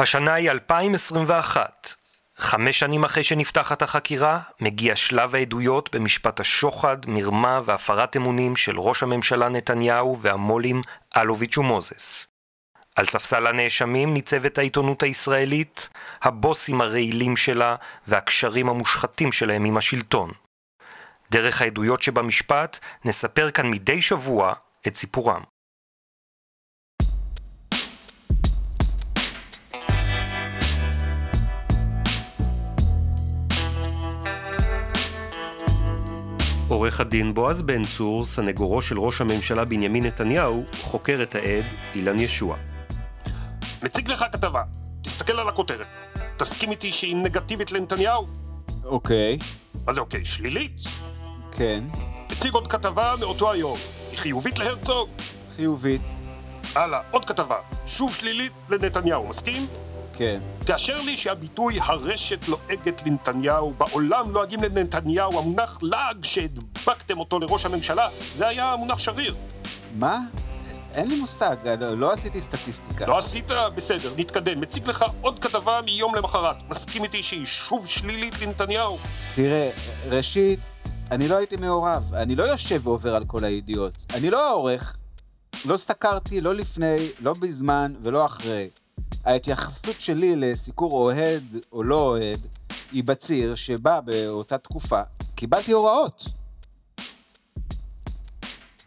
השנה היא 2021. חמש שנים אחרי שנפתחת החקירה, מגיע שלב העדויות במשפט השוחד, מרמה והפרת אמונים של ראש הממשלה נתניהו והמו"לים אלוביץ' ומוזס. על ספסל הנאשמים ניצבת העיתונות הישראלית, הבוסים הרעילים שלה והקשרים המושחתים שלהם עם השלטון. דרך העדויות שבמשפט נספר כאן מדי שבוע את סיפורם. עורך הדין בועז בן צור, סנגורו של ראש הממשלה בנימין נתניהו, חוקר את העד אילן ישוע. מציג לך כתבה, תסתכל על הכותרת. תסכים איתי שהיא נגטיבית לנתניהו? אוקיי, מה זה אוקיי? שלילית? כן, מציג עוד כתבה מאותו היום. היא חיובית להרצוג? חיובית, הלאה, עוד כתבה. שוב שלילית לנתניהו, מסכים? כן. תאשר לי שהביטוי הרשת לועגת לנתניהו, בעולם לועגים לנתניהו, המונח לעג שהדבקתם אותו לראש הממשלה, זה היה מונח שריר. מה? אין לי מושג, לא, לא עשיתי סטטיסטיקה. לא עשית? בסדר, נתקדם. מציג לך עוד כתבה מיום למחרת. מסכים איתי שהיא שוב שלילית לנתניהו? תראה, ראשית, אני לא הייתי מעורב, אני לא יושב ועובר על כל הידיעות. אני לא העורך, לא סקרתי לא לפני, לא בזמן ולא אחרי. ההתייחסות שלי לסיקור אוהד או לא אוהד היא בציר שבה באותה תקופה קיבלתי הוראות.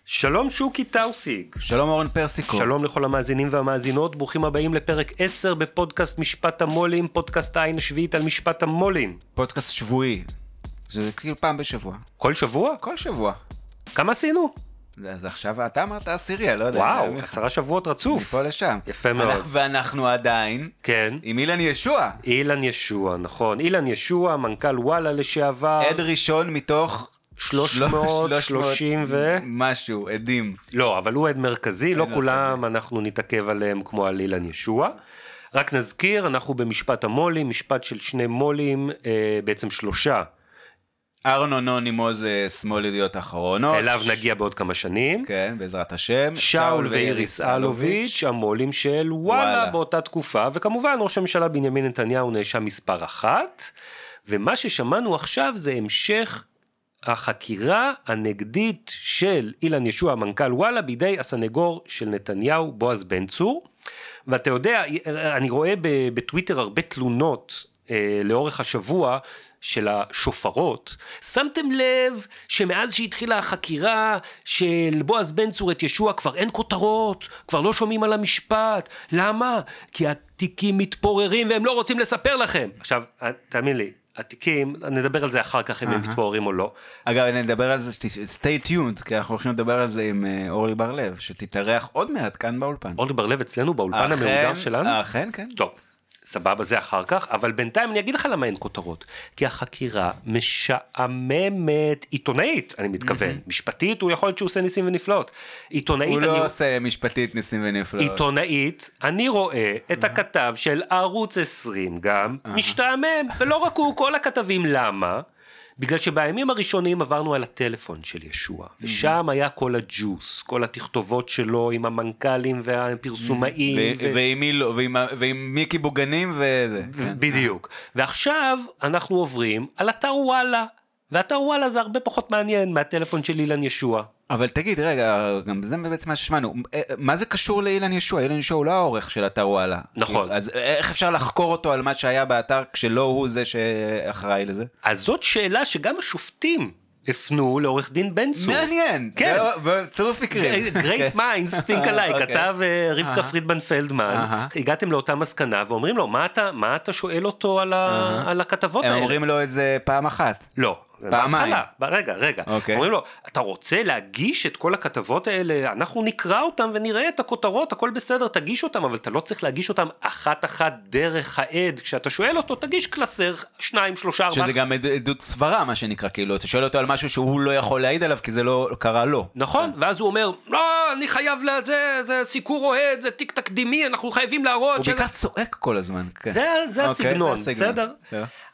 שלום שוקי טאוסיג. שלום אורן פרסיקו. שלום לכל המאזינים והמאזינות, ברוכים הבאים לפרק 10 בפודקאסט משפט המו"לים, פודקאסט העין השביעית על משפט המו"לים. פודקאסט שבועי. זה כאילו פעם בשבוע. כל שבוע? כל שבוע. כמה עשינו? אז עכשיו אתה אמרת עשירי, אני לא יודע. וואו, עשרה שבועות רצוף. מפה לשם. יפה מאוד. אנחנו- ואנחנו עדיין כן. עם אילן ישוע. אילן ישוע, נכון. אילן ישוע, מנכ"ל וואלה לשעבר. עד ראשון מתוך... 330 ו- משהו, עדים. לא, אבל הוא עד מרכזי, לא כולם אנחנו נתעכב עליהם כמו על אילן ישוע. רק נזכיר, אנחנו במשפט המו"לים, משפט של שני מו"לים, אה, בעצם שלושה, ארנו נוני מוזס, שמאל ידיעות אחרונות. אליו נגיע בעוד כמה שנים. כן, בעזרת השם. שאול ואיריס אלוביץ', המו"לים של וואלה וואלה. באותה תקופה, וכמובן ראש הממשלה בנימין נתניהו נאשם מספר אחת, ומה ששמענו עכשיו זה המשך החקירה הנגדית של אילן ישוע, מנכ"ל וואלה, בידי הסנגור של נתניהו, בועז בן צור. ואתה יודע, אני רואה בטוויטר הרבה תלונות אה, לאורך השבוע של השופרות. שמתם לב שמאז שהתחילה החקירה של בועז בן צור את ישוע כבר אין כותרות, כבר לא שומעים על המשפט. למה? כי התיקים מתפוררים והם לא רוצים לספר לכם. עכשיו, תאמין לי, התיקים, נדבר על זה אחר כך אם הם מתפוררים או לא. אגב, נדבר על זה, stay tuned, כי אנחנו הולכים לדבר על זה עם אה, אורלי בר-לב, שתתארח עוד מעט כאן באולפן. אורלי בר-לב אצלנו באולפן אכן, המהודר שלנו? אכן, כן. טוב, סבבה, זה אחר כך, אבל בינתיים אני אגיד לך למה אין כותרות. כי החקירה משעממת, עיתונאית, אני מתכוון. משפטית, הוא יכול להיות שהוא עושה ניסים ונפלאות. עיתונאית, הוא אני... לא עושה משפטית ניסים ונפלאות. עיתונאית, אני רואה את הכתב של ערוץ 20 גם, משתעמם, ולא רק הוא, כל הכתבים, למה? בגלל שבימים הראשונים עברנו על הטלפון של ישוע, ושם היה כל הג'וס, כל התכתובות שלו עם המנכ"לים והפרסומאים. ו- ו- ועם מי לא, ועם ועם מיקי בוגנים וזה. כן. בדיוק. ועכשיו אנחנו עוברים על אתר וואלה. ואתר וואלה זה הרבה פחות מעניין מהטלפון של אילן ישוע. אבל תגיד, רגע, גם זה בעצם מה ששמענו, אה, מה זה קשור לאילן ישוע? אילן ישוע הוא לא העורך של אתר וואלה. נכון. אז איך אפשר לחקור אותו על מה שהיה באתר כשלא הוא זה שאחראי לזה? אז זאת שאלה שגם השופטים הפנו לעורך דין בן צור. מעניין. כן. זה- בצירוף מקרים. Great minds think alike, אוקיי. כתב אה, רבקה. פרידמן פלדמן. הגעתם לאותה מסקנה ואומרים לו, מה אתה, שואל אותו על, הכתבות הם האלה? אומרים לו את זה פעם אחת. לא. פעמיים. בהתחלה, רגע, רגע. אוקיי. אומרים לו, אתה רוצה להגיש את כל הכתבות האלה, אנחנו נקרא אותם ונראה את הכותרות, הכל בסדר, תגיש אותם, אבל אתה לא צריך להגיש אותם אחת-אחת דרך העד. כשאתה שואל אותו, תגיש קלסר, שניים, שלושה, ארבעה. שזה גם עד- עדות סברה, מה שנקרא, כאילו, אתה שואל אותו על משהו שהוא לא יכול להעיד עליו, כי זה לא קרה לו. נכון, ואז הוא אומר, לא, אני חייב לזה, זה סיקור אוהד, זה תיק תקדימי, אנחנו חייבים להראות הוא. בעיקר צועק כל הזמן. כן. זה, זה אוקיי, זה הסגנון. בסדר?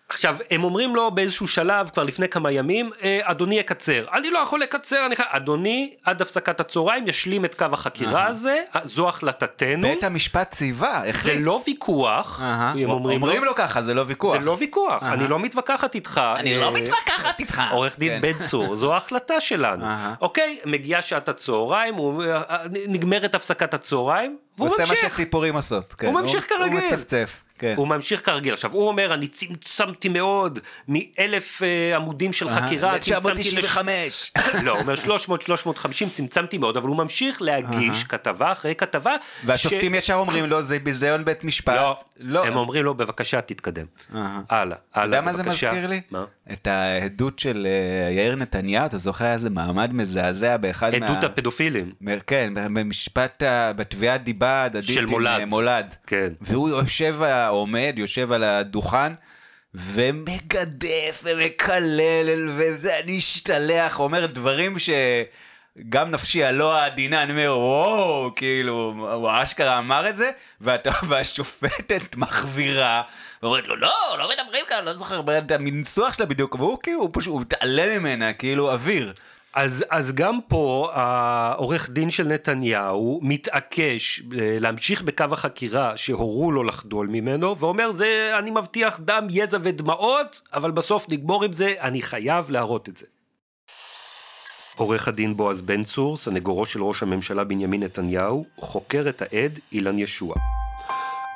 עכשיו, הם אומרים לו באיזשהו שלב, כבר לפני כמה ימים, "אה, אדוני יקצר. אני לא יכול לקצר, אני חייב... אדוני, עד הפסקת הצהריים, ישלים את קו החקירה הזה, זו החלטתנו. בית המשפט ציווה, זה החליט. לא ויכוח, אהה. הם אומרים אומרים לו, לו ככה, זה לא ויכוח. זה לא ויכוח, אהה. אני לא מתווכחת איתך. אני לא אה, מתווכחת איתך. עורך דין כן. בן צור, זו ההחלטה שלנו. אהה. אוקיי, מגיעה שעת הצהריים, הוא אומר, "אה, נגמרת הפסקת הצהריים, והוא הוא עושה מה ממשיך. שציפורים עושות. כן. הוא ממשיך כרגיל. הוא מצפצף. כן. הוא ממשיך כרגיל. עכשיו, הוא אומר, אני צמצמתי מאוד, מאלף אה, עמודים של חקירה, צמצמתי לש... 995. לא, הוא אומר 300, 350, צמצמתי מאוד, אבל הוא ממשיך להגיש כתבה אחרי כתבה. והשופטים ישר אומרים לו, זה ביזיון בית משפט. לא, לא. הם אומרים לו, בבקשה, תתקדם. אהה. הלאה, אתה הלאה, יודע מה זה בבקשה. מזכיר לי? מה? את העדות של אה, יאיר נתניהו, אתה זוכר איזה מעמד מזעזע באחד מה... עדות הפדופילים. כן, במשפט, בתביעת דיבה הדדית של מולד. אה, מולד. כן. והוא יושב, עומד, יושב על הדוכן, ומגדף ומקלל, וזה, אני אשתלח, אומר דברים שגם נפשי הלא העדינה, אני אומר, וואו, כאילו, הוא אשכרה אמר את זה, ואתה, והשופטת מחווירה, ואומרת לו, לא, לא מדברים כאן, לא זוכר את המנסוח שלה בדיוק, והוא כאילו, הוא פשוט, הוא מתעלם ממנה, כאילו, אוויר. אז, אז גם פה העורך דין של נתניהו מתעקש אה, להמשיך בקו החקירה שהורו לו לחדול ממנו ואומר זה אני מבטיח דם יזע ודמעות אבל בסוף נגמור עם זה אני חייב להראות את זה. עורך הדין בועז בן צור, סנגורו של ראש הממשלה בנימין נתניהו, חוקר את העד אילן ישוע.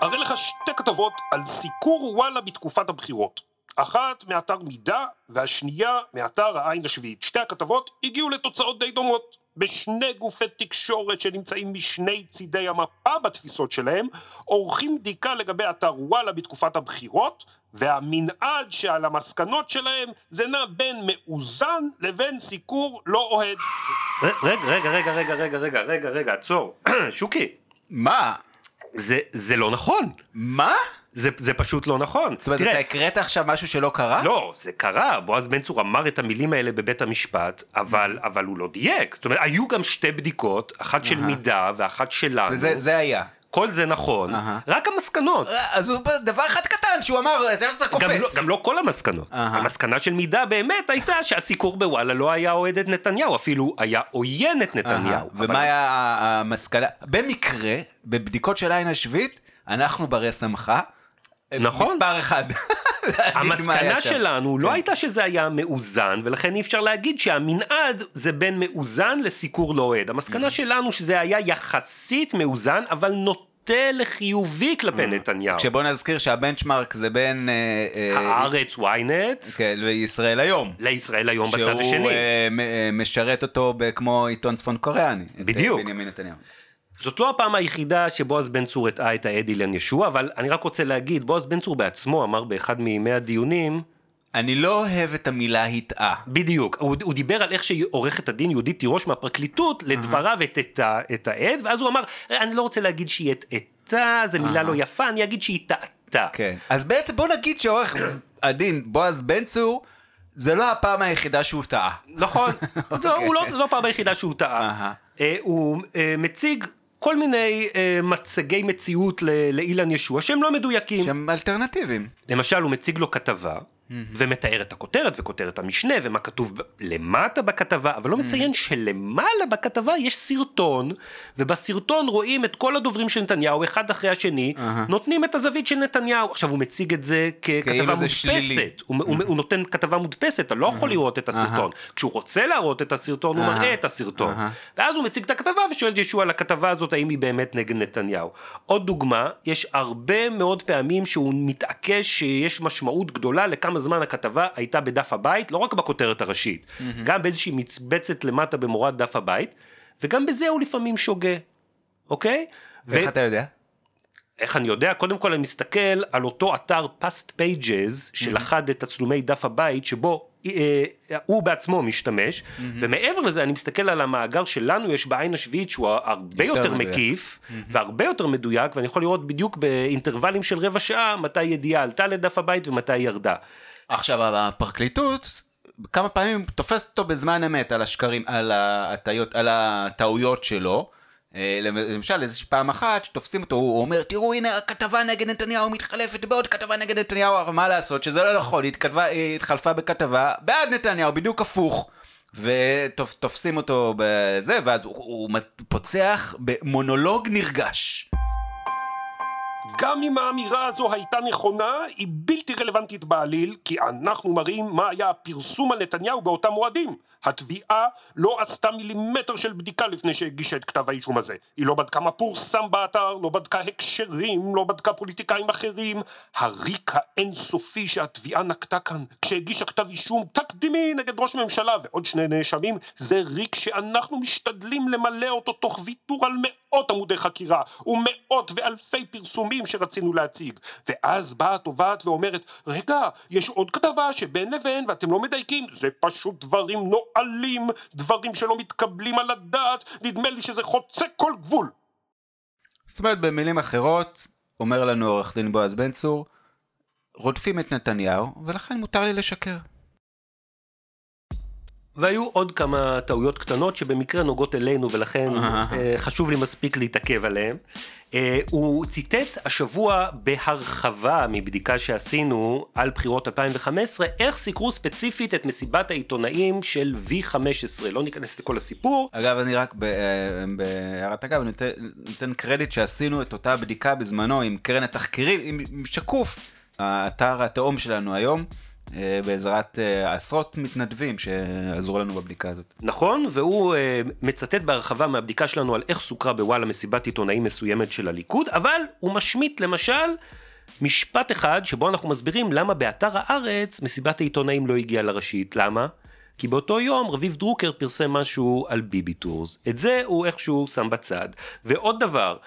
אראה לך שתי כתבות על סיקור וואלה בתקופת הבחירות. אחת מאתר מידע והשנייה מאתר העין השביעית. שתי הכתבות הגיעו לתוצאות די דומות. בשני גופי תקשורת שנמצאים משני צידי המפה בתפיסות שלהם, עורכים בדיקה לגבי אתר וואלה בתקופת הבחירות, והמנעד שעל המסקנות שלהם זה נע בין מאוזן לבין סיקור לא אוהד. רגע, רגע, רגע, רגע, רגע, רגע, רגע, רגע, עצור. שוקי, מה? זה, זה לא נכון. מה? זה, זה פשוט לא נכון. זאת אומרת, אתה הקראת עכשיו משהו שלא קרה? לא, זה קרה, בועז בן צור אמר את המילים האלה בבית המשפט, אבל, אבל הוא לא דייק. זאת אומרת, היו גם שתי בדיקות, אחת של מידע ואחת שלנו. זה, זה היה. כל זה נכון, אהה. רק המסקנות. אז הוא דבר אחד קטן שהוא אמר, אתה יודע שאתה קופץ. גם לא, גם לא כל המסקנות. אהה. המסקנה של מידע באמת הייתה שהסיקור בוואלה לא היה אוהד את נתניהו, אפילו היה עוין את נתניהו. אבל- ומה היה המסקנה? במקרה, בבדיקות של עין השביעית, אנחנו ברי סמכה. נכון. מספר אחד. המסקנה. שלנו לא כן. הייתה שזה היה מאוזן, ולכן אי אפשר להגיד שהמנעד זה בין מאוזן לסיקור לא אוהד. המסקנה Mm. שלנו שזה היה יחסית מאוזן, אבל נוטה לחיובי כלפי נתניהו. כשבוא נזכיר שהבנצ'מרק זה בין אה, אה, הארץ, ynet, כן, וישראל היום. לישראל היום בצד שהוא השני. מ- אה, משרת אותו כמו עיתון צפון קוריאני. בדיוק. בנימין נתניהו. זאת לא הפעם היחידה שבועז בן צור הטעה את העד אילן ישוע, אבל אני רק רוצה להגיד, בועז בן צור בעצמו אמר באחד מימי הדיונים, אני לא אוהב את המילה הטעה. בדיוק, הוא, הוא דיבר על איך שעורכת הדין יהודית תירוש מהפרקליטות לדבריו הטעתה את העד, ואז הוא אמר, אני לא רוצה להגיד שהיא הטעתה, זו מילה לא יפה, אני אגיד שהיא טעתה. כן. אז בעצם בוא נגיד שעורך הדין בועז בן צור, זה לא הפעם היחידה שהוא טעה. נכון, לא, הוא לא, לא פעם היחידה שהוא טעה. אה, הוא אה, מציג כל מיני אה, מצגי מציאות לאילן ישוע שהם לא מדויקים. שהם אלטרנטיביים. למשל, הוא מציג לו כתבה, ומתאר את הכותרת וכותרת המשנה ומה כתוב למטה בכתבה, אבל לא מציין שלמעלה בכתבה יש סרטון, ובסרטון רואים את כל הדוברים של נתניהו, אחד אחרי השני, נותנים את הזווית של נתניהו. עכשיו, הוא מציג את זה ככתבה כאילו. מודפסת. הוא, הוא, הוא נותן כתבה מודפסת, אתה לא יכול לראות את הסרטון. כשהוא רוצה להראות את הסרטון, הוא. מראה את הסרטון. ואז הוא מציג את הכתבה ושואל את ישוע על הכתבה הזאת, האם היא באמת נגד נתניהו. עוד דוגמה, יש הרבה מאוד פעמים שהוא מתעקש שיש משמעות גדולה לכמה זמן הכתבה הייתה בדף הבית, לא רק בכותרת הראשית, גם באיזושהי מצבצת למטה במורד דף הבית, וגם בזה הוא לפעמים שוגה, אוקיי? ואיך אתה יודע? איך אני יודע? קודם כל אני מסתכל על אותו אתר past pages שלכד את תצלומי דף הבית שבו אה, הוא בעצמו משתמש ומעבר לזה אני מסתכל על המאגר שלנו יש בעין השביעית שהוא הרבה יותר יותר. מקיף והרבה יותר מדויק ואני יכול לראות בדיוק באינטרוולים של רבע שעה מתי ידיעה עלתה לדף הבית ומתי ירדה. עכשיו, הפרקליטות, כמה פעמים תופסת אותו בזמן אמת על השקרים, על הטעויות, על הטעויות שלו, אה, למשל, איזושהי פעם אחת שתופסים אותו, הוא אומר, תראו, הנה הכתבה נגד נתניהו מתחלפת בעוד כתבה נגד נתניהו, אבל מה לעשות שזה לא נכון, היא התכתבה- היא התחלפה בכתבה בעד נתניהו, בדיוק הפוך. ותופסים אותו בזה, ואז הוא, הוא פוצח במונולוג נרגש. גם אם האמירה הזו הייתה נכונה, היא בלתי רלוונטית בעליל, כי אנחנו מראים מה היה הפרסום על נתניהו באותם מועדים. התביעה לא עשתה מילימטר של בדיקה לפני שהגישה את כתב האישום הזה. היא לא בדקה מה פורסם באתר, לא בדקה הקשרים, לא בדקה פוליטיקאים אחרים. הריק האינסופי שהתביעה נקטה כאן, כשהגישה כתב אישום תקדימי נגד ראש ממשלה ועוד שני נאשמים, זה ריק שאנחנו משתדלים למלא אותו תוך ויתור על מאות עמודי חקירה ומאות ואלפי פרסומים שרצינו להציג. ואז באה התובעת ואומרת, רגע, יש עוד כתבה שבין לבין ואתם לא מדייקים, זה פשוט דברים נואלים, דברים שלא מתקבלים על הדעת, נדמה לי שזה חוצה כל גבול. זאת אומרת, במילים אחרות, אומר לנו עורך דין בועז בן צור, רודפים את נתניהו, ולכן מותר לי לשקר. והיו עוד כמה טעויות קטנות שבמקרה נוגעות אלינו ולכן אה, חשוב לי מספיק להתעכב עליהן. אה, הוא ציטט השבוע בהרחבה מבדיקה שעשינו על בחירות 2015, איך סיקרו ספציפית את מסיבת העיתונאים של V15. לא ניכנס לכל הסיפור. אגב, אני רק אה, בהערת אגב, אני נותן, קרדיט שעשינו את אותה בדיקה בזמנו עם קרן התחקירים, עם שקוף, האתר התאום שלנו היום. אה, בעזרת אה, עשרות מתנדבים שעזרו לנו בבדיקה הזאת. נכון, והוא אה, מצטט בהרחבה מהבדיקה שלנו על איך סוקרה בוואלה מסיבת עיתונאים מסוימת של הליכוד, אבל הוא משמיט למשל משפט אחד שבו אנחנו מסבירים למה באתר הארץ מסיבת העיתונאים לא הגיעה לראשית. למה? כי באותו יום רביב דרוקר פרסם משהו על ביבי טורס. את זה הוא איכשהו שם בצד. ועוד דבר,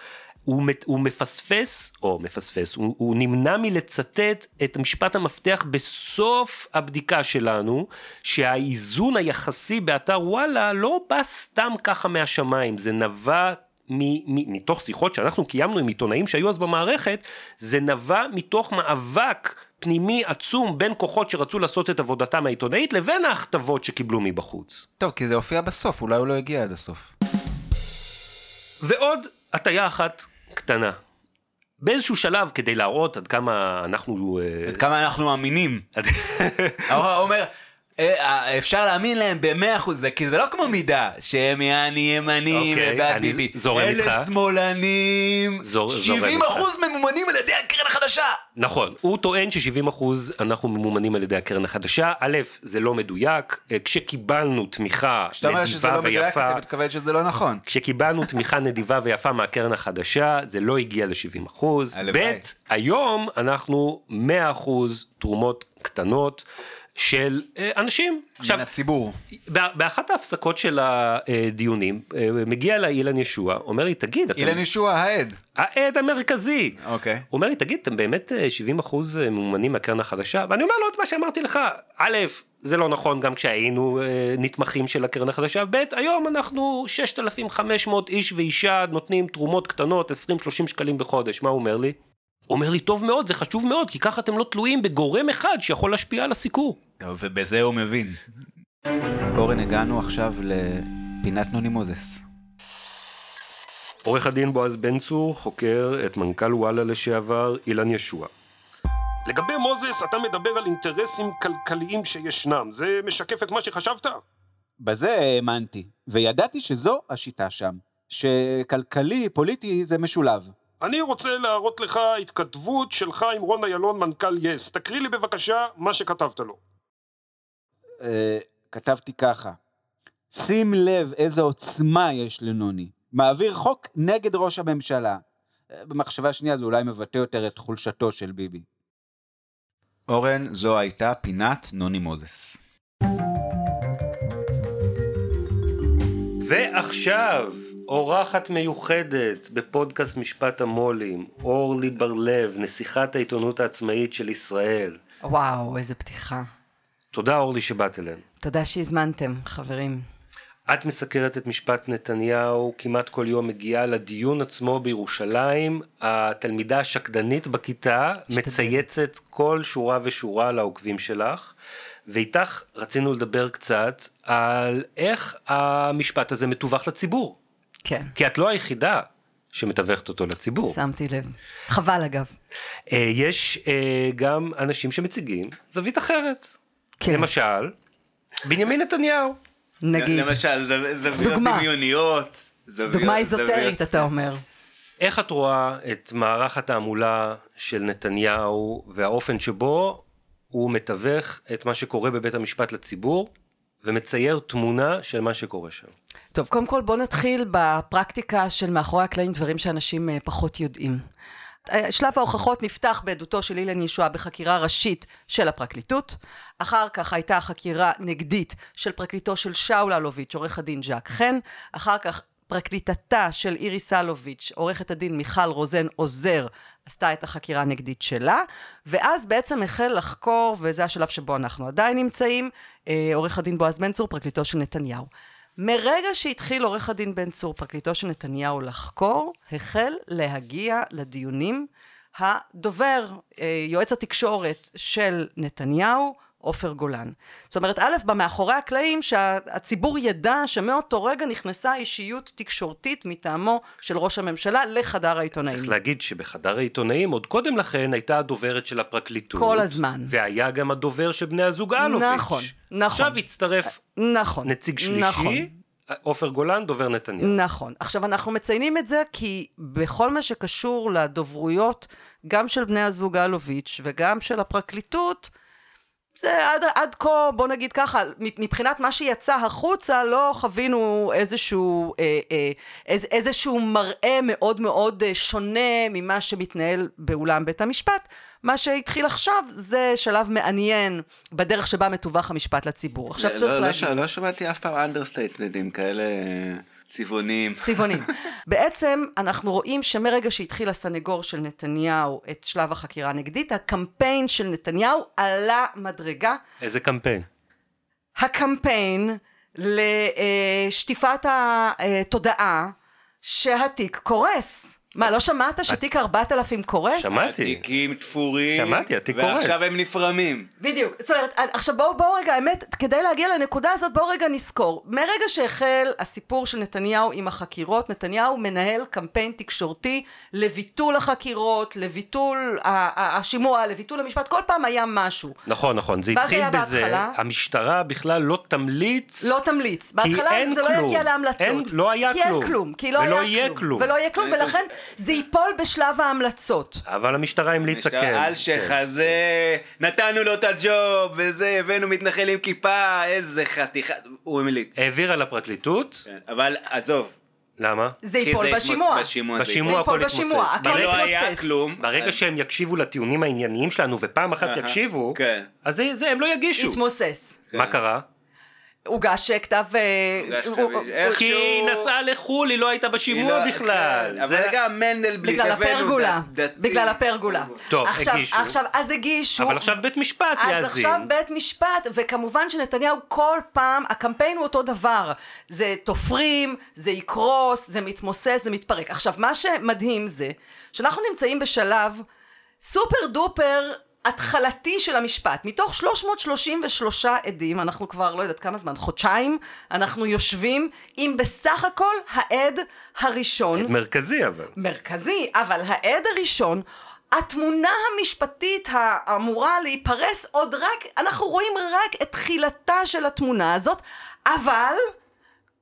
הוא, הוא מפספס, או מפספס, הוא, הוא נמנע מלצטט את משפט המפתח בסוף הבדיקה שלנו, שהאיזון היחסי באתר וואלה לא בא סתם ככה מהשמיים, זה נבע מ- מ- מתוך שיחות שאנחנו קיימנו עם עיתונאים שהיו אז במערכת, זה נבע מתוך מאבק פנימי עצום בין כוחות שרצו לעשות את עבודתם העיתונאית לבין ההכתבות שקיבלו מבחוץ. טוב, כי זה הופיע בסוף, אולי הוא לא הגיע עד הסוף. ועוד הטיה אחת קטנה. באיזשהו שלב, כדי להראות עד כמה אנחנו... אה, עד כמה אנחנו אמינים. עד- הוא אומר, "אה, אה, אפשר להאמין להם במאה אחוז, כי זה לא כמו מידה, שהם יעני ימנים אוקיי, ובעד אני ביבי. זורם איתך. אלה שמאלנים, זור- זורם 70 איתך. אחוז ממומנים על ידי הקרן החדשה. נכון, הוא טוען ש-70% אנחנו ממומנים על ידי הקרן החדשה. א', זה לא מדויק, אה, כשקיבלנו תמיכה כשאתה אומר שזה נדיבה לא מדויק, ויפה, אתה מתכוון שזה לא נכון. כשקיבלנו תמיכה נדיבה ויפה מהקרן החדשה, זה לא הגיע ל-70%. הלוואי. ב', היום אנחנו 100% תרומות קטנות של אה, אנשים. מן הציבור. בא- באחת ההפסקות של הדיונים, אה, מגיע אליי אילן ישוע, אומר לי, תגיד, אתם... אילן ישוע העד. העד המרכזי. אוקיי. הוא אומר לי, תגיד, אתם באמת אה, 70 אחוז ממומנים מהקרן החדשה? ואני אומר לו את מה שאמרתי לך, א', זה לא נכון גם כשהיינו אה, נתמכים של הקרן החדשה, ב', היום אנחנו 6,500 איש ואישה נותנים תרומות קטנות, 20-30 שקלים בחודש, מה הוא אומר לי? אומר לי, טוב מאוד, זה חשוב מאוד, כי ככה אתם לא תלויים בגורם אחד שיכול להשפיע על הסיקור. ובזה הוא מבין. אורן, הגענו עכשיו לפינת נוני מוזס. עורך הדין בועז בן צור חוקר את מנכ"ל וואלה לשעבר אילן ישוע. לגבי מוזס, אתה מדבר על אינטרסים כלכליים שישנם, זה משקף את מה שחשבת? בזה האמנתי, וידעתי שזו השיטה שם, שכלכלי, פוליטי, זה משולב. אני רוצה להראות לך התכתבות שלך עם רון איילון, מנכ"ל יס. תקריא לי בבקשה מה שכתבת לו. אה, כתבתי ככה, שים לב איזה עוצמה יש לנוני. מעביר חוק נגד ראש הממשלה. אה, במחשבה שנייה זה אולי מבטא יותר את חולשתו של ביבי. אורן, זו הייתה פינת נוני מוזס. ועכשיו, אורחת מיוחדת בפודקאסט משפט המו"לים, אורלי בר-לב, נסיכת העיתונות העצמאית של ישראל. וואו, איזה פתיחה. תודה אורלי שבאת אלינו. תודה שהזמנתם, חברים. את מסקרת את משפט נתניהו, כמעט כל יום מגיעה לדיון עצמו בירושלים. התלמידה השקדנית בכיתה מצייצת כל שורה ושורה לעוקבים שלך, ואיתך רצינו לדבר קצת על איך המשפט הזה מתווך לציבור. כן, כי את לא היחידה שמתווכת אותו לציבור. שמתי לב. חבל אגב. אה, יש אה, גם אנשים שמציגים זווית אחרת. כן, למשל, בנימין נתניהו. נגיד. למשל, זו- זוויות דוגמה. דמיוניות. זוויות- דוגמה איזוטרית, זוויות- אתה אומר. איך את רואה את מערך התעמולה של נתניהו והאופן שבו הוא מתווך את מה שקורה בבית המשפט לציבור ומצייר תמונה של מה שקורה שם? טוב, קודם כל בואו נתחיל בפרקטיקה של מאחורי הקלעים, דברים שאנשים אה, פחות יודעים. אה, שלב ההוכחות נפתח בעדותו של אילן ישועה בחקירה ראשית של הפרקליטות. אחר כך הייתה חקירה נגדית של פרקליטו של שאול אלוביץ', עורך הדין ז'אק חן. אחר כך פרקליטתה של איריס אלוביץ', עורכת הדין מיכל רוזן עוזר, עשתה את החקירה הנגדית שלה, ואז בעצם החל לחקור, וזה השלב שבו אנחנו עדיין נמצאים, אה, עורך הדין בועז בן צור, פרקליטו של נתניהו. מרגע שהתחיל עורך הדין בן צור, פרקליטו של נתניהו, לחקור, החל להגיע לדיונים. הדובר, אה, יועץ התקשורת של נתניהו, עופר גולן. זאת אומרת, א', במאחורי הקלעים, שהציבור ידע שמאותו רגע נכנסה אישיות תקשורתית מטעמו של ראש הממשלה לחדר העיתונאים. צריך להגיד שבחדר העיתונאים עוד קודם לכן הייתה הדוברת של הפרקליטות. כל הזמן. והיה גם הדובר של בני הזוג אלוביץ'. נכון, נכון. עכשיו הצטרף נכון. נציג שלישי, נכון. עופר גולן, דובר נתניהו. נכון. עכשיו, אנחנו מציינים את זה כי בכל מה שקשור לדוברויות, גם של בני הזוג אלוביץ' וגם של הפרקליטות, זה עד, עד כה, בוא נגיד ככה, מבחינת מה שיצא החוצה, לא חווינו איזשהו, אה, אה, איז, איזשהו מראה מאוד מאוד אה, שונה ממה שמתנהל באולם בית המשפט. מה שהתחיל עכשיו זה שלב מעניין בדרך שבה מתווך המשפט לציבור. עכשיו לא- צריך לא להגיד... ש- לא שמעתי אף פעם אנדרסטייטמנטים כאלה אה, צבעוניים. צבעונים. בעצם אנחנו רואים שמרגע שהתחיל הסנגור של נתניהו את שלב החקירה הנגדית, הקמפיין של נתניהו עלה מדרגה. איזה קמפיין. הקמפיין לשטיפת התודעה שהתיק קורס. מה, לא שמעת שתיק 4000 קורס? שמעתי. התיקים תפורים. שמעתי, התיק קורס. ועכשיו הם נפרמים. בדיוק. זאת אומרת, עכשיו בואו בואו רגע, האמת, כדי להגיע לנקודה הזאת, בואו רגע נזכור. מרגע שהחל הסיפור של נתניהו עם החקירות, נתניהו מנהל קמפיין תקשורתי לביטול החקירות, לביטול השימוע, לביטול המשפט, כל פעם היה משהו. נכון, נכון, זה התחיל בזה, בהתחלה- המשטרה בכלל לא תמליץ. לא תמליץ. כי בהתחלה זה לא כלום. יגיע להמלצות. אין- לא היה כי כלום. אין כלום. כי לא ולא היה כלום. ולא יהיה כלום, ולכן זה ייפול בשלב ההמלצות. אבל המשטרה המליצה כן. אלשיך כן. הזה, נתנו לו את הג'וב, וזה, הבאנו מתנחל עם כיפה, איזה חתיכה, הוא המליץ. העבירה לפרקליטות, כן, אבל עזוב. למה? זה ייפול בשימוע. בשימוע זה בשימוע זה ייפול הכל בשימוע, יתמוסס. הכל לא היה יתמוסס. כלום. ברגע שהם יקשיבו לטיעונים הענייניים שלנו ופעם אחת יקשיבו, כן. אז זה- זה הם לא יגישו. התמוסס. מה קרה? הוגש כתב... אה, כתב- הוא- איך כי היא שהוא- נסעה לחו"ל, היא לא הייתה בשימוע לא- בכלל. כן, אבל זה- גם מנדלבליט, בגלל הבאנו הפרגולה, ד- דתי. בגלל הפרגולה. טוב, עכשיו, הגישו. עכשיו, אז הגישו. אבל עכשיו בית משפט אז יאזין. עכשיו בית משפט, וכמובן שנתניהו כל פעם, הקמפיין הוא אותו דבר. זה תופרים, זה יקרוס, זה מתמוסס, זה מתפרק. עכשיו, מה שמדהים זה, שאנחנו נמצאים בשלב סופר דופר התחלתי של המשפט. מתוך 333 עדים, אנחנו כבר לא יודעת כמה זמן, חודשיים, אנחנו יושבים עם בסך הכל העד הראשון. מרכזי אבל. מרכזי, אבל העד הראשון, התמונה המשפטית האמורה להיפרס עוד רק, אנחנו רואים רק את תחילתה של התמונה הזאת, אבל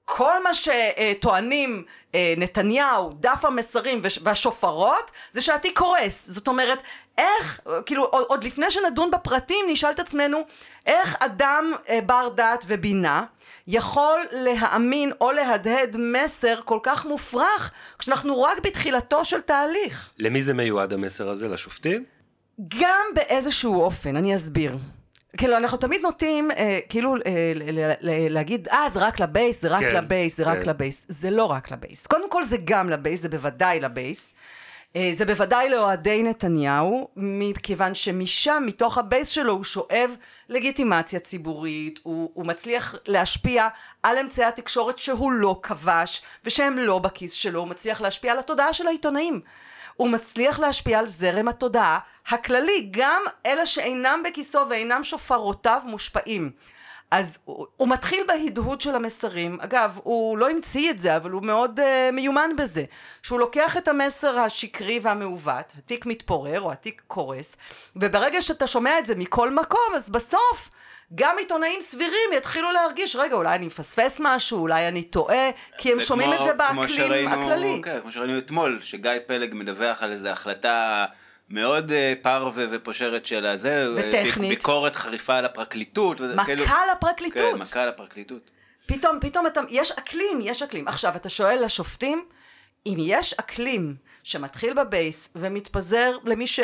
כל מה שטוענים אה, נתניהו, דף המסרים והשופרות, זה שהתיק קורס. זאת אומרת, איך, כאילו, עוד, עוד לפני שנדון בפרטים, נשאל את עצמנו, איך אדם אה, בר דעת ובינה יכול להאמין או להדהד מסר כל כך מופרך, כשאנחנו רק בתחילתו של תהליך. למי זה מיועד המסר הזה? לשופטים? גם באיזשהו אופן, אני אסביר. כאילו, אנחנו תמיד נוטים, אה, כאילו, אה, ל- ל- ל- להגיד, אה, זה רק לבייס, זה רק כן, לבייס, זה רק כן. לבייס. זה לא רק לבייס. קודם כל, זה גם לבייס, זה בוודאי לבייס. אה, זה בוודאי לאוהדי נתניהו, מכיוון שמשם, מתוך הבייס שלו, הוא שואב לגיטימציה ציבורית, הוא, הוא מצליח להשפיע על אמצעי התקשורת שהוא לא כבש, ושהם לא בכיס שלו, הוא מצליח להשפיע על התודעה של העיתונאים. הוא מצליח להשפיע על זרם התודעה הכללי, גם אלה שאינם בכיסו ואינם שופרותיו מושפעים. אז הוא, הוא מתחיל בהדהוד של המסרים, אגב, הוא לא המציא את זה, אבל הוא מאוד uh, מיומן בזה, שהוא לוקח את המסר השקרי והמעוות, התיק מתפורר או התיק קורס, וברגע שאתה שומע את זה מכל מקום, אז בסוף גם עיתונאים סבירים יתחילו להרגיש, רגע, אולי אני מפספס משהו, אולי אני טועה, כי הם שומעים כמו- את זה באקלים שראינו- הכללי. כן, כמו שראינו אתמול, שגיא פלג מדווח על איזו החלטה מאוד אה, פרווה ופושרת של הזה, אה, וטכנית. ביק- ביקורת חריפה על הפרקליטות. וזה כאילו- מכה לפרקליטות. כן, מכה לפרקליטות. פתאום, פתאום אתה, יש אקלים, יש אקלים. עכשיו, אתה שואל לשופטים, אם יש אקלים שמתחיל בבייס ומתפזר למי ש...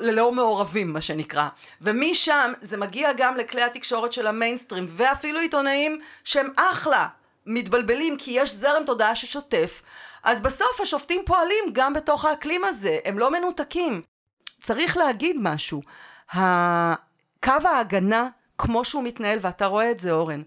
ללא, מעורבים, מה שנקרא, ומשם זה מגיע גם לכלי התקשורת של המיינסטרים, ואפילו עיתונאים שהם אחלה, מתבלבלים כי יש זרם תודעה ששוטף, אז בסוף השופטים פועלים גם בתוך האקלים הזה, הם לא מנותקים. צריך להגיד משהו, קו ההגנה כמו שהוא מתנהל, ואתה רואה את זה אורן,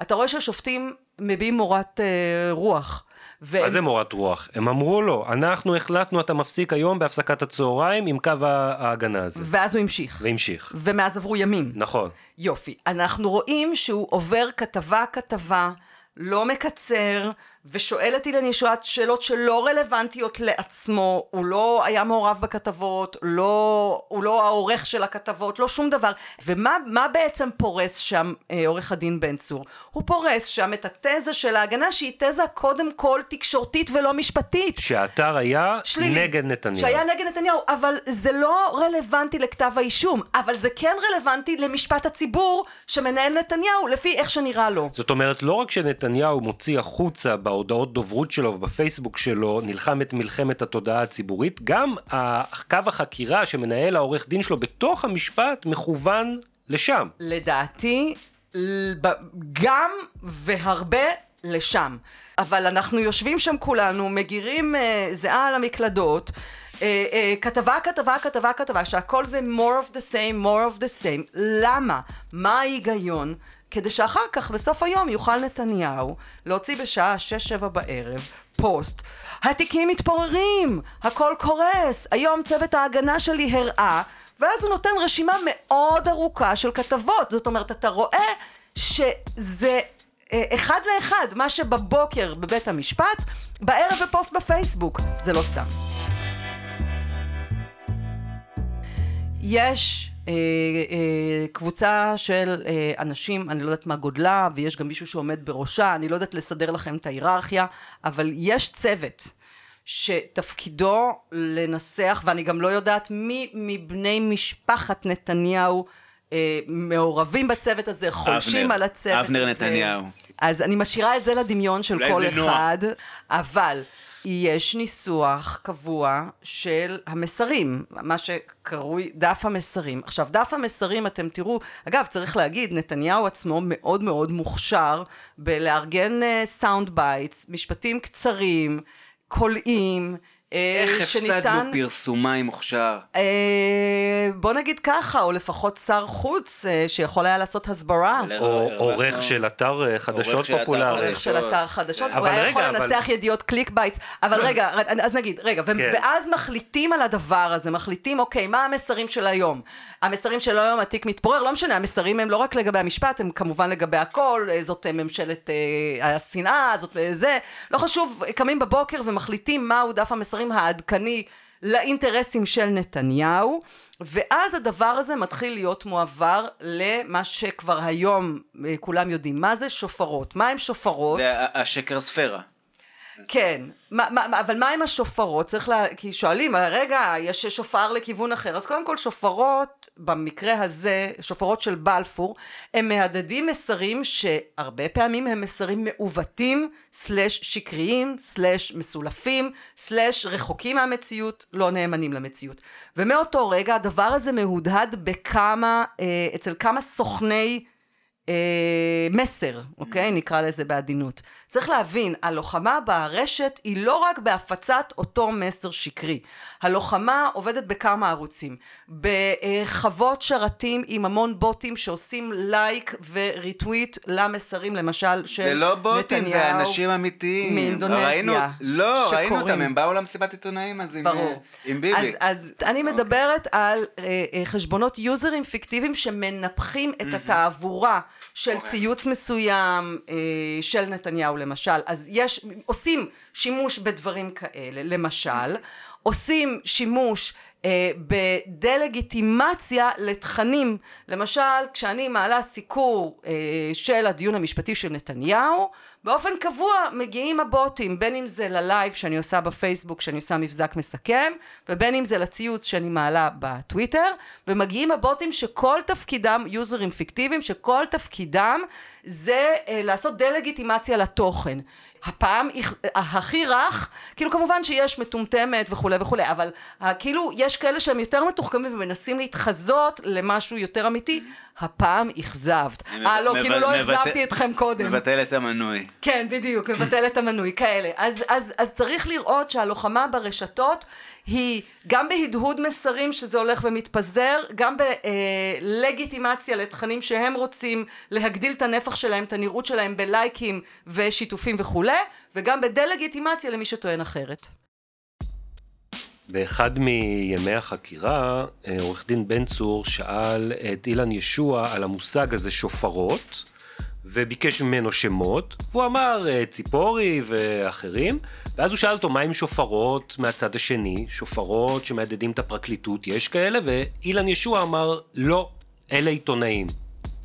אתה רואה שהשופטים מביעים מורת אה, רוח. והם- מה זה מורת רוח? הם אמרו לו, אנחנו החלטנו אתה מפסיק היום בהפסקת הצהריים עם קו ההגנה הזה. ואז הוא המשיך. והמשיך. ומאז עברו ימים. נכון. יופי. אנחנו רואים שהוא עובר כתבה-כתבה, לא מקצר, ושואל את אילן ישועת שאלות שלא רלוונטיות לעצמו, הוא לא היה מעורב בכתבות, לא, הוא לא העורך של הכתבות, לא שום דבר. ומה מה בעצם פורס שם אה, עורך הדין בן צור? הוא פורס שם את התזה של ההגנה שהיא תזה קודם כל תקשורתית ולא משפטית. שהאתר היה שלילי. נגד נתניהו. שהיה נגד נתניהו, אבל זה לא רלוונטי לכתב האישום, אבל זה כן רלוונטי למשפט הציבור שמנהל נתניהו לפי איך שנראה לו. זאת אומרת, לא רק שנתניהו מוציא החוצה בהודעות דוברות שלו ובפייסבוק שלו, נלחם את מלחמת התודעה הציבורית, גם קו החקירה שמנהל העורך דין שלו בתוך המשפט מכוון לשם. לדעתי, גם והרבה לשם. אבל אנחנו יושבים שם כולנו, מגירים אה, זיעה על המקלדות, אה, אה, כתבה, כתבה, כתבה, כתבה, שהכל זה more of the same, more of the same. למה? מה ההיגיון? כדי שאחר כך, בסוף היום, יוכל נתניהו להוציא בשעה 6-7 בערב פוסט. התיקים מתפוררים, הכל קורס, היום צוות ההגנה שלי הראה, ואז הוא נותן רשימה מאוד ארוכה של כתבות. זאת אומרת, אתה רואה שזה אה, אחד לאחד, מה שבבוקר בבית המשפט, בערב בפוסט בפייסבוק. זה לא סתם. יש קבוצה של אה, אנשים, אני לא יודעת מה גודלה, ויש גם מישהו שעומד בראשה, אני לא יודעת לסדר לכם את ההיררכיה, אבל יש צוות שתפקידו לנסח, ואני גם לא יודעת מי מבני משפחת נתניהו אה, מעורבים בצוות הזה, חולשים אבנר. על הצוות אבנר הזה. נתניהו. אז אני משאירה את זה לדמיון של כל. אחד, אבל יש ניסוח קבוע של המסרים, מה שקרוי דף המסרים. עכשיו, דף המסרים, אתם תראו, אגב, צריך להגיד, נתניהו עצמו מאוד מאוד מוכשר בלארגן sound bites, משפטים קצרים, קולעים, איך שניתן... הפסדנו פרסומאי מוכשר? אה, בוא נגיד ככה, או לפחות שר חוץ אה, שיכול היה לעשות הסברה. או עורך של אתר אה, חדשות פופולרי. עורך של אתר חדשות, הוא היה יכול אבל- לנסח ידיעות click baits, אבל רגע, אז נגיד, רגע, כן. ואז מחליטים על הדבר הזה, מחליטים, אוקיי, מה המסרים של היום? המסרים של היום, התיק מתפורר, לא משנה, המסרים הם לא רק לגבי המשפט, הם כמובן לגבי הכל, אה, זאת אה, ממשלת אה, השנאה, זאת אה, זה, לא חשוב, קמים בבוקר ומחליטים מהו דף המסרים העדכני. לאינטרסים של נתניהו, ואז הדבר הזה מתחיל להיות מועבר למה שכבר היום אה, כולם יודעים מה זה שופרות. מה הם שופרות? זה השקר ספירה. כן, מה, מה- אבל מה עם השופרות? צריך לה... כי שואלים, רגע, יש שופר לכיוון אחר. אז קודם כל שופרות, במקרה הזה, שופרות של בלפור, הם מהדהדים מסרים שהרבה פעמים הם מסרים מעוותים, סלש שקריים, סלש מסולפים, סלש רחוקים מהמציאות, לא נאמנים למציאות. ומאותו רגע הדבר הזה מהודהד בכמה, אה, אצל כמה סוכני אה, מסר, אוקיי? נקרא לזה בעדינות. צריך להבין, הלוחמה ברשת היא לא רק בהפצת אותו מסר שקרי. הלוחמה עובדת בכמה ערוצים. בחוות שרתים עם המון בוטים שעושים לייק וריטוויט למסרים, למשל, של זה לא בוטים, זה נתניהו. אנשים אמיתיים. מאינדונזיה, ראינו, לא, ראינו שקוראים. אותם, הם באו למסיבת עיתונאים אז עם, ברור. אה, עם ביבי. אז, אז אני מדברת על אה, אה, חשבונות יוזרים פיקטיביים שמנפחים את התעבורה של ציוץ מסוים אה, של נתניהו למשל, אז יש, עושים שימוש בדברים כאלה, למשל, עושים שימוש אה, בדה-לגיטימציה לתכנים. למשל, כשאני מעלה סיקור אה, של הדיון המשפטי של נתניהו, באופן קבוע מגיעים הבוטים, בין אם זה ללייב שאני עושה בפייסבוק, שאני עושה מבזק מסכם, ובין אם זה לציוץ שאני מעלה בטוויטר, ומגיעים הבוטים שכל תפקידם, יוזרים פיקטיביים, שכל תפקידם זה אה, לעשות דה-לגיטימציה לתוכן. הפעם הכי רך, כאילו כמובן שיש מטומטמת וכולי וכולי, אבל כאילו יש כאלה שהם יותר מתוחכמים ומנסים להתחזות למשהו יותר אמיתי, הפעם אכזבת. אה לא, כאילו לא אכזבתי אתכם קודם. מבטל את המנוי. כן, בדיוק, מבטל את המנוי, כאלה. אז, אז, אז צריך לראות שהלוחמה ברשתות היא גם בהדהוד מסרים שזה הולך ומתפזר, גם בלגיטימציה לתכנים שהם רוצים להגדיל את הנפח שלהם, את הנראות שלהם בלייקים ושיתופים וכולי, וגם בדה-לגיטימציה למי שטוען אחרת. באחד מימי החקירה, אה, עורך דין בן צור שאל את אילן ישוע על המושג הזה שופרות, וביקש ממנו שמות, והוא אמר אה, ציפורי ואחרים, ואז הוא שאל אותו מה עם שופרות מהצד השני, שופרות שמהדהדים את הפרקליטות, יש כאלה? ואילן ישוע אמר, לא, אלה עיתונאים.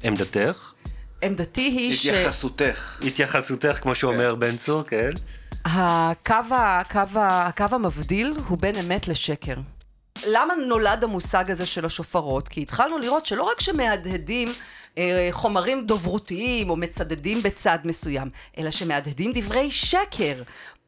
עמדתך? עמדתי היא ש... התייחסותך. התייחסותך, כמו שאומר כן. בן צור, כן. הקו, הקו, הקו המבדיל הוא בין אמת לשקר. למה נולד המושג הזה של השופרות? כי התחלנו לראות שלא רק שמהדהדים אה, חומרים דוברותיים או מצדדים בצד מסוים, אלא שמהדהדים דברי שקר.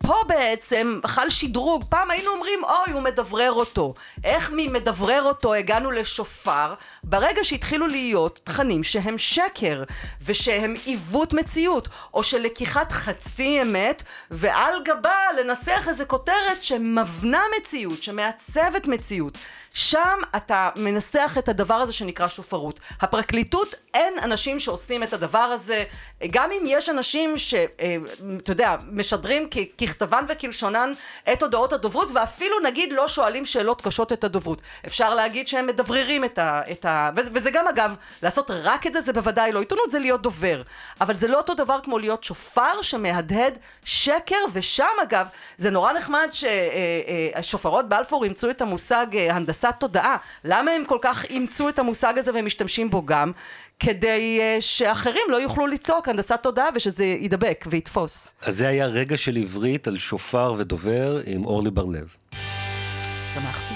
פה בעצם חל שדרוג, פעם היינו אומרים אוי הוא מדברר אותו, איך ממדברר אותו? הגענו לשופר, ברגע שהתחילו להיות תכנים שהם שקר ושהם עיוות מציאות או של לקיחת חצי אמת ועל גבה לנסח איזה כותרת שמבנה מציאות, שמעצבת מציאות שם אתה מנסח את הדבר הזה שנקרא שופרות. הפרקליטות אין אנשים שעושים את הדבר הזה, גם אם יש אנשים שאתה אה, יודע, משדרים ככתבן וכלשונן את הודעות הדוברות ואפילו נגיד לא שואלים שאלות קשות את הדוברות. אפשר להגיד שהם מדבררים את ה... את ה וזה גם אגב, לעשות רק את זה זה בוודאי לא עיתונות, זה להיות דובר. אבל זה לא אותו דבר כמו להיות שופר שמהדהד שקר, ושם אגב, זה נורא נחמד שהשופרות אה, אה, בלפור אימצו את המושג הנדסת תודעה. למה הם כל כך אימצו את המושג הזה והם משתמשים בו גם? כדי uh, שאחרים לא יוכלו לצעוק הנדסת תודעה ושזה ידבק ויתפוס. אז זה היה רגע של עברית על שופר ודובר עם אורלי בר-לב. שמחתי.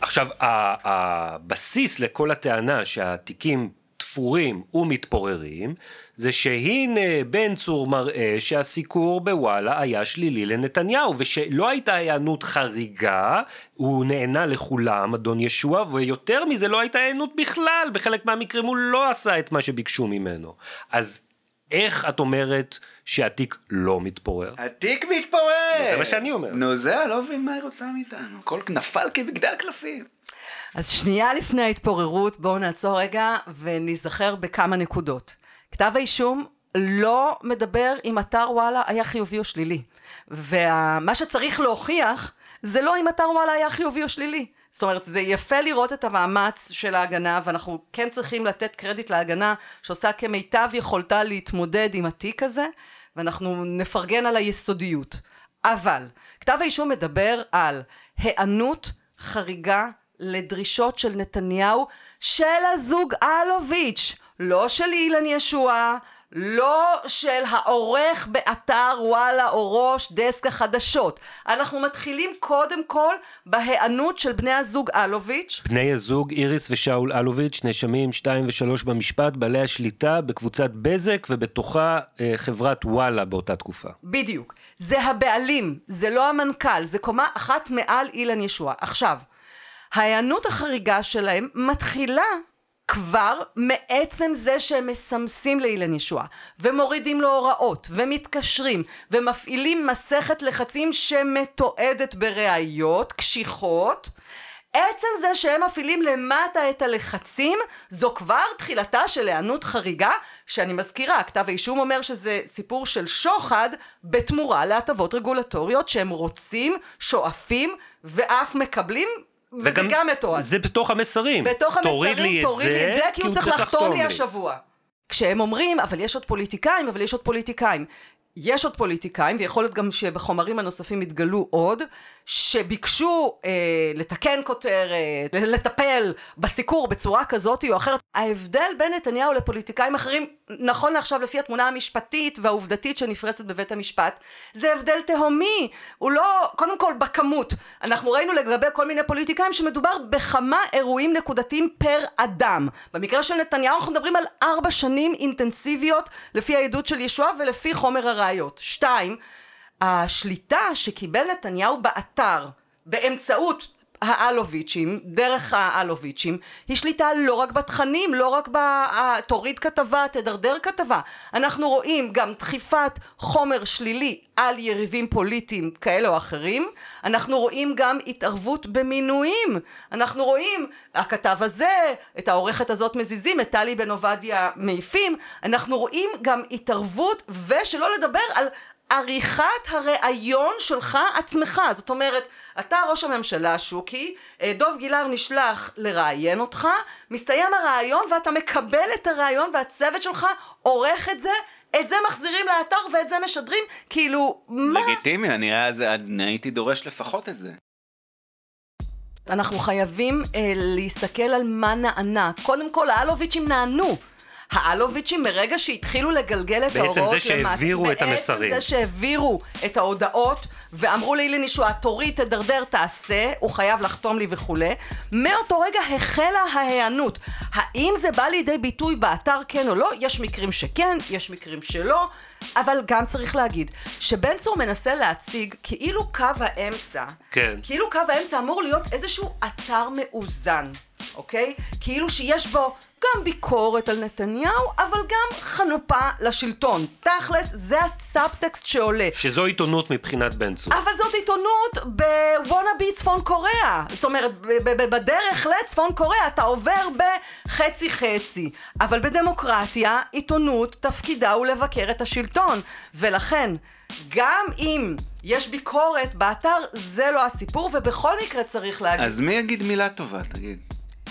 עכשיו, הבסיס לכל הטענה שהתיקים תפורים ומתפוררים, זה שהנה בן צור מראה שהסיקור בוואלה היה שלילי לנתניהו, ושלא הייתה היענות חריגה, הוא נענה לכולם, אדון ישוע, ויותר מזה לא הייתה היענות בכלל, בחלק מהמקרים הוא לא עשה את מה שביקשו ממנו. אז איך את אומרת שהתיק לא מתפורר? התיק מתפורר! זה מה שאני אומר. נו זה, אני לא מבין מה היא רוצה מאיתנו. הכל נפל כמגדל קלפים. אז שנייה לפני ההתפוררות, בואו נעצור רגע ונזכר בכמה נקודות. כתב האישום לא מדבר אם אתר וואלה היה חיובי או שלילי. ומה שצריך להוכיח זה לא אם אתר וואלה היה חיובי או שלילי. זאת אומרת, זה יפה לראות את המאמץ של ההגנה, ואנחנו כן צריכים לתת קרדיט להגנה שעושה כמיטב יכולתה להתמודד עם התיק הזה, ואנחנו נפרגן על היסודיות. אבל, כתב האישום מדבר על היענות חריגה לדרישות של נתניהו של הזוג אלוביץ', לא של אילן ישועה, לא של העורך באתר וואלה או ראש דסק החדשות. אנחנו מתחילים קודם כל בהיענות של בני הזוג אלוביץ'. בני הזוג איריס ושאול אלוביץ', נאשמים 2 ו-3 במשפט, בעלי השליטה בקבוצת בזק ובתוכה אה, חברת וואלה באותה תקופה. בדיוק. זה הבעלים, זה לא המנכ"ל, זה קומה אחת מעל אילן ישועה. עכשיו, ההיענות החריגה שלהם מתחילה כבר מעצם זה שהם מסמסים לאילן ישועה ומורידים לו הוראות ומתקשרים ומפעילים מסכת לחצים שמתועדת בראיות קשיחות. עצם זה שהם מפעילים למטה את הלחצים זו כבר תחילתה של היענות חריגה שאני מזכירה כתב האישום אומר שזה סיפור של שוחד בתמורה להטבות רגולטוריות שהם רוצים שואפים ואף מקבלים וזה גם מתועד. זה בתוך המסרים. בתוך תוריד לי המסרים, את לי את זה, כי הוא צריך לחתום לי. השבוע. כשהם אומרים, אבל יש עוד פוליטיקאים, אבל יש עוד פוליטיקאים. יש עוד פוליטיקאים, ויכול להיות גם שבחומרים הנוספים יתגלו עוד, שביקשו אה, לתקן כותרת, לטפל בסיקור בצורה כזאת או אחרת. ההבדל בין נתניהו לפוליטיקאים אחרים, נכון לעכשיו לפי התמונה המשפטית והעובדתית שנפרסת בבית המשפט, זה הבדל תהומי. הוא לא, קודם כל בכמות. אנחנו ראינו לגבי כל מיני פוליטיקאים שמדובר בכמה אירועים נקודתיים פר אדם. במקרה של נתניהו אנחנו מדברים על ארבע שנים אינטנסיביות לפי העדות של ישועה ולפי חומר הראיות. שתיים, השליטה שקיבל נתניהו באתר באמצעות האלוביצ'ים, דרך האלוביצ'ים, היא שליטה לא רק בתכנים, לא רק ב... תוריד כתבה, תדרדר כתבה. אנחנו רואים גם דחיפת חומר שלילי על יריבים פוליטיים כאלה או אחרים. אנחנו רואים גם התערבות במינויים. אנחנו רואים, הכתב הזה, את העורכת הזאת מזיזים, את טלי בן עובדיה מעיפים. אנחנו רואים גם התערבות, ושלא לדבר על עריכת הראיון שלך עצמך. זאת אומרת, אתה ראש הממשלה שוקי, אה, דוב גילהר נשלח לראיין אותך, מסתיים הראיון ואתה מקבל את הראיון והצוות שלך עורך את זה, את זה מחזירים לאתר ואת זה משדרים, כאילו, מה? לגיטימי, אני, זה- אני הייתי דורש לפחות את זה. אנחנו חייבים אה, להסתכל על מה נענה. קודם כל, האלוביצ'ים נענו. האלוביצ'ים מרגע שהתחילו לגלגל את בעצם ההוראות זה שהעבירו את המסרים. בעצם זה שהעבירו את ההודעות ואמרו לאילן ישועה תוריד תדרדר תעשה הוא חייב לחתום לי וכולי. מאותו רגע החלה ההיענות. האם זה בא לידי ביטוי באתר כן או לא? יש מקרים שכן יש מקרים שלא אבל גם צריך להגיד שבן צור מנסה להציג כאילו קו האמצע כן. כאילו קו האמצע אמור להיות איזשהו אתר מאוזן, אוקיי? כאילו שיש בו גם ביקורת על נתניהו, אבל גם חנופה לשלטון. תכלס, זה הסאבטקסט שעולה. שזו עיתונות מבחינת בן צור. אבל זאת עיתונות בוואנאבי צפון קוריאה. זאת אומרת, בדרך לצפון קוריאה אתה עובר בחצי חצי. אבל בדמוקרטיה, עיתונות תפקידה הוא לבקר את השלטון. ולכן, גם אם יש ביקורת באתר, זה לא הסיפור, ובכל מקרה צריך להגיד. אז מי יגיד מילה טובה, תגיד?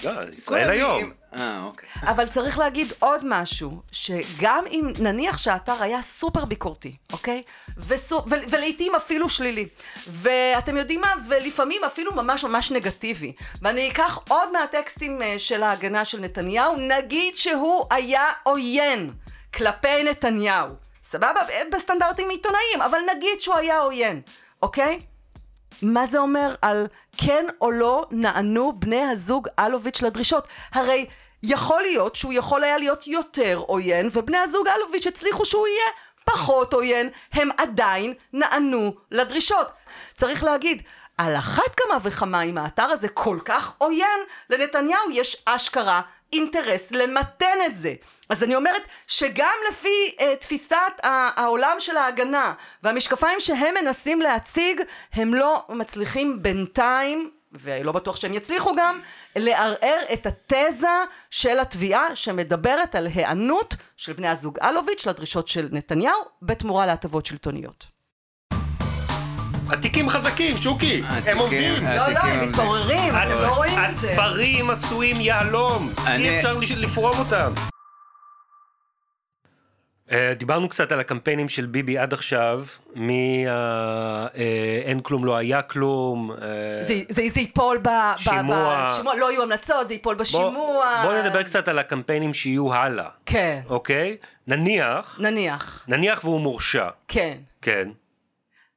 לא, ישראל היום. אה, אוקיי. אבל צריך להגיד עוד משהו, שגם אם נניח שהאתר היה סופר ביקורתי, אוקיי? וסו, ו, ולעיתים אפילו שלילי. ואתם יודעים מה? ולפעמים אפילו ממש ממש נגטיבי. ואני אקח עוד מהטקסטים אה, של ההגנה של נתניהו, נגיד שהוא היה עוין כלפי נתניהו. סבבה? בסטנדרטים עיתונאיים, אבל נגיד שהוא היה עוין, אוקיי? מה זה אומר על כן או לא נענו בני הזוג אלוביץ' לדרישות? הרי יכול להיות שהוא יכול היה להיות יותר עוין, ובני הזוג אלוביץ' הצליחו שהוא יהיה פחות עוין, הם עדיין נענו לדרישות. צריך להגיד, על אחת כמה וכמה אם האתר הזה כל כך עוין, לנתניהו יש אשכרה אינטרס למתן את זה. אז אני אומרת שגם לפי uh, תפיסת העולם של ההגנה והמשקפיים שהם מנסים להציג, הם לא מצליחים בינתיים ולא בטוח שהם יצליחו גם, לערער את התזה של התביעה שמדברת על היענות של בני הזוג אלוביץ' לדרישות של נתניהו בתמורה להטבות שלטוניות. התיקים חזקים, שוקי, התיקים- הם עומדים. התיקים לא, לא, הם. מתפוררים, אתם לא רואים את זה. התפרים עשויים יהלום, אני- אי אפשר לפרום אותם. אה, דיברנו קצת על הקמפיינים של ביבי עד עכשיו, מאין כלום לא היה כלום. אה, זה, זה, זה ייפול ב, ב, שימוע. בשימוע, לא יהיו המלצות, זה ייפול בוא- בשימוע. בוא נדבר קצת על הקמפיינים שיהיו הלאה, כן, אוקיי? נניח, נניח, נניח והוא מורשע, כן. כן.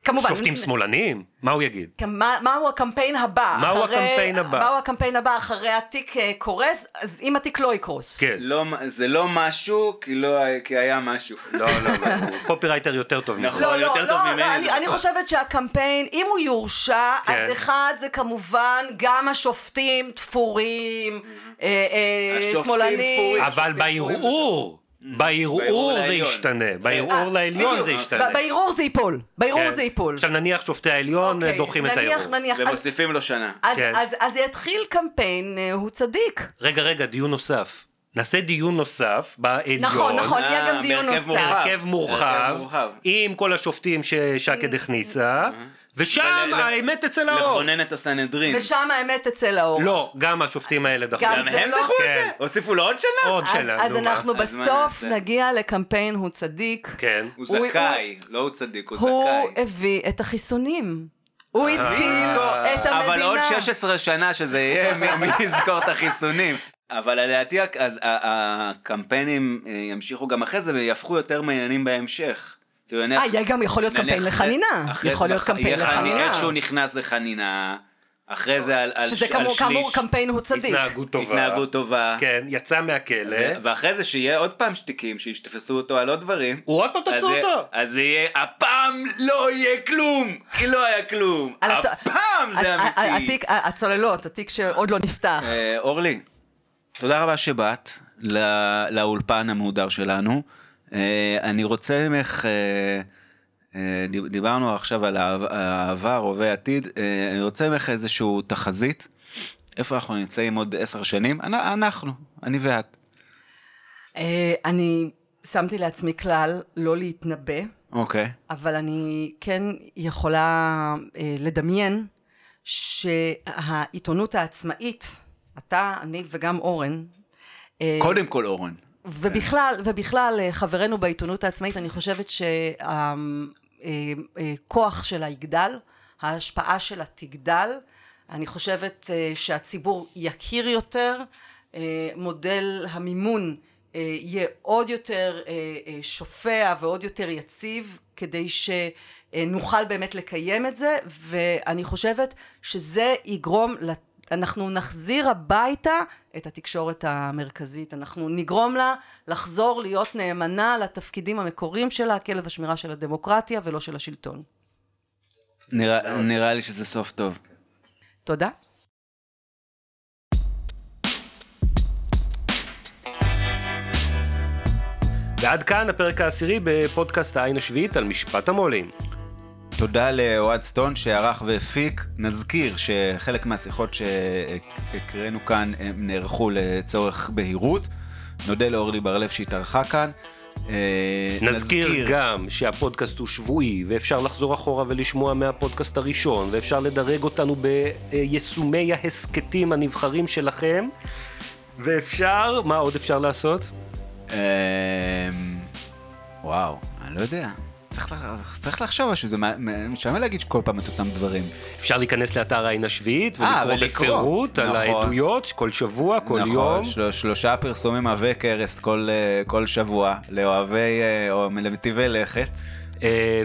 כמובן. שופטים שמאלנים? מה הוא יגיד? מה, מהו הקמפיין הבא? מהו אחרי- הקמפיין הבא? מהו הקמפיין הבא אחרי התיק אה, קורס? אז אם התיק לא יקרוס. כן. לא, זה לא משהו, כי, לא, כי היה משהו. לא, לא, לא, קופירייטר יותר טוב מזה. נכון. לא, לא, יותר לא, טוב לא, ממני, אני, זה אני בטוח. חושבת שהקמפיין, אם הוא יורשע, כן. אז אחד זה כמובן גם השופטים תפורים, אה, אה, השופטים שמאלנים. תפורים. אבל בערעור, בערעור זה. ישתנה, בערעור אה, לעליון. זה ישתנה. בערעור זה ייפול, בערעור כן. זה ייפול. עכשיו נניח שופטי העליון אוקיי, דוחים את הערעור. ומוסיפים לו שנה. אז, כן. יתחיל קמפיין, אה, הוא צדיק. רגע, רגע, דיון נוסף. נעשה דיון נוסף בעליון. נכון, נכון, יהיה גם אה, דיון נוסף. הרכב מורחב. עם כל השופטים ששקד הכניסה, ושם ול- ל- האמת אצל האור. לכונן את הסנהדרין. ושם האמת אצל האור. לא, גם השופטים האלה דחו. גם גם הם לא- דחו את כן. זה? הוסיפו לו עוד שנה? עוד אז, שנה, אז נו. אנחנו אז מה בסוף? נגיע לקמפיין הוא צדיק. כן. הוא הוא- זכאי, לא הוא צדיק, הוא הוא זכאי. הביא את החיסונים. הוא הציל אה. את המדינה. אבל עוד 16 שנה שזה יהיה, מי מי יזכור את החיסונים? אבל לדעתי הקמפיינים אה, ימשיכו גם אחרי זה ויהפכו יותר מעניינים בהמשך. אה, יהיה גם יכול להיות קמפיין לחנינה. יכול להיות קמפיין לחנינה. איך שהוא נכנס לחנינה, אחרי זה על על שזה על כאמור, שליש. קמפיין הוא צדיק. התנהגות טובה. התנהגות טובה. כן, יצא מהכלא. ואחרי זה שיהיה עוד פעם שתיקים, שיתפסו אותו על עוד דברים. הוא עוד פעם תפסו אותו. אז זה יהיה, הפעם לא יהיה כלום! כי לא היה כלום! הפעם זה אמיתי! הצוללות, התיק שעוד לא נפתח. אה, אורלי, תודה רבה שבאת לא- לאולפן המהודר שלנו. אה, אני רוצה ממך, אה, אה, דיב- דיברנו עכשיו על העב- העבר, הווה, עתיד, אני רוצה ממך איזשהו תחזית. איפה אנחנו נמצאים עוד עשר שנים? אנ- אנחנו, אני ואת. אני שמתי לעצמי כלל לא להתנבא, אוקיי. אבל אני כן יכולה לדמיין שהעיתונות העצמאית, אתה, אני וגם אורן, קודם כל אורן. ובכלל, ובכלל, אה, חברינו בעיתונות העצמאית, אני חושבת שהכוח שלה יגדל, ההשפעה שלה תגדל. אני חושבת אה, שהציבור יכיר יותר, אה, מודל המימון אה, יהיה עוד יותר אה, אה, שופע ועוד יותר יציב, כדי שנוכל באמת לקיים את זה, ואני חושבת שזה יגרום לת... אנחנו נחזיר הביתה את התקשורת המרכזית, אנחנו נגרום לה לחזור להיות נאמנה לתפקידים המקוריים שלה, כלב השמירה של הדמוקרטיה ולא של השלטון. נראה נראה לי שזה סוף טוב. תודה. ועד כאן הפרק העשירי בפודקאסט העין השביעית על משפט המו"לים. תודה לאוהד סטון שערך והפיק. נזכיר שחלק מהשיחות שהקראנו כאן הם נערכו לצורך בהירות. נודה לאורלי בר-לב שהתארחה כאן. אה, נזכיר גם שהפודקאסט הוא שבועי, ואפשר לחזור אחורה ולשמוע מהפודקאסט הראשון, ואפשר לדרג אותנו ביישומי ההסכתים הנבחרים שלכם, ואפשר, מה עוד אפשר לעשות? אה, וואו, אני לא יודע. צריך, לח- צריך לחשוב משהו, זה משעמם להגיד כל פעם את אותם דברים. אפשר להיכנס לאתר העין השביעית אה, ולקרוא. בפירוט על נכון. העדויות כל שבוע, כל נכון, יום. של, שלושה פרסומים עבי כרס כל, אה, כל שבוע, לאוהבי, אה, או לנתיבי לכת.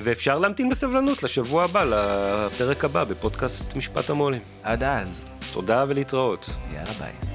ואפשר להמתין בסבלנות לשבוע הבא, לפרק הבא בפודקאסט משפט המו"לים. עד אז, תודה ולהתראות. יאללה ביי.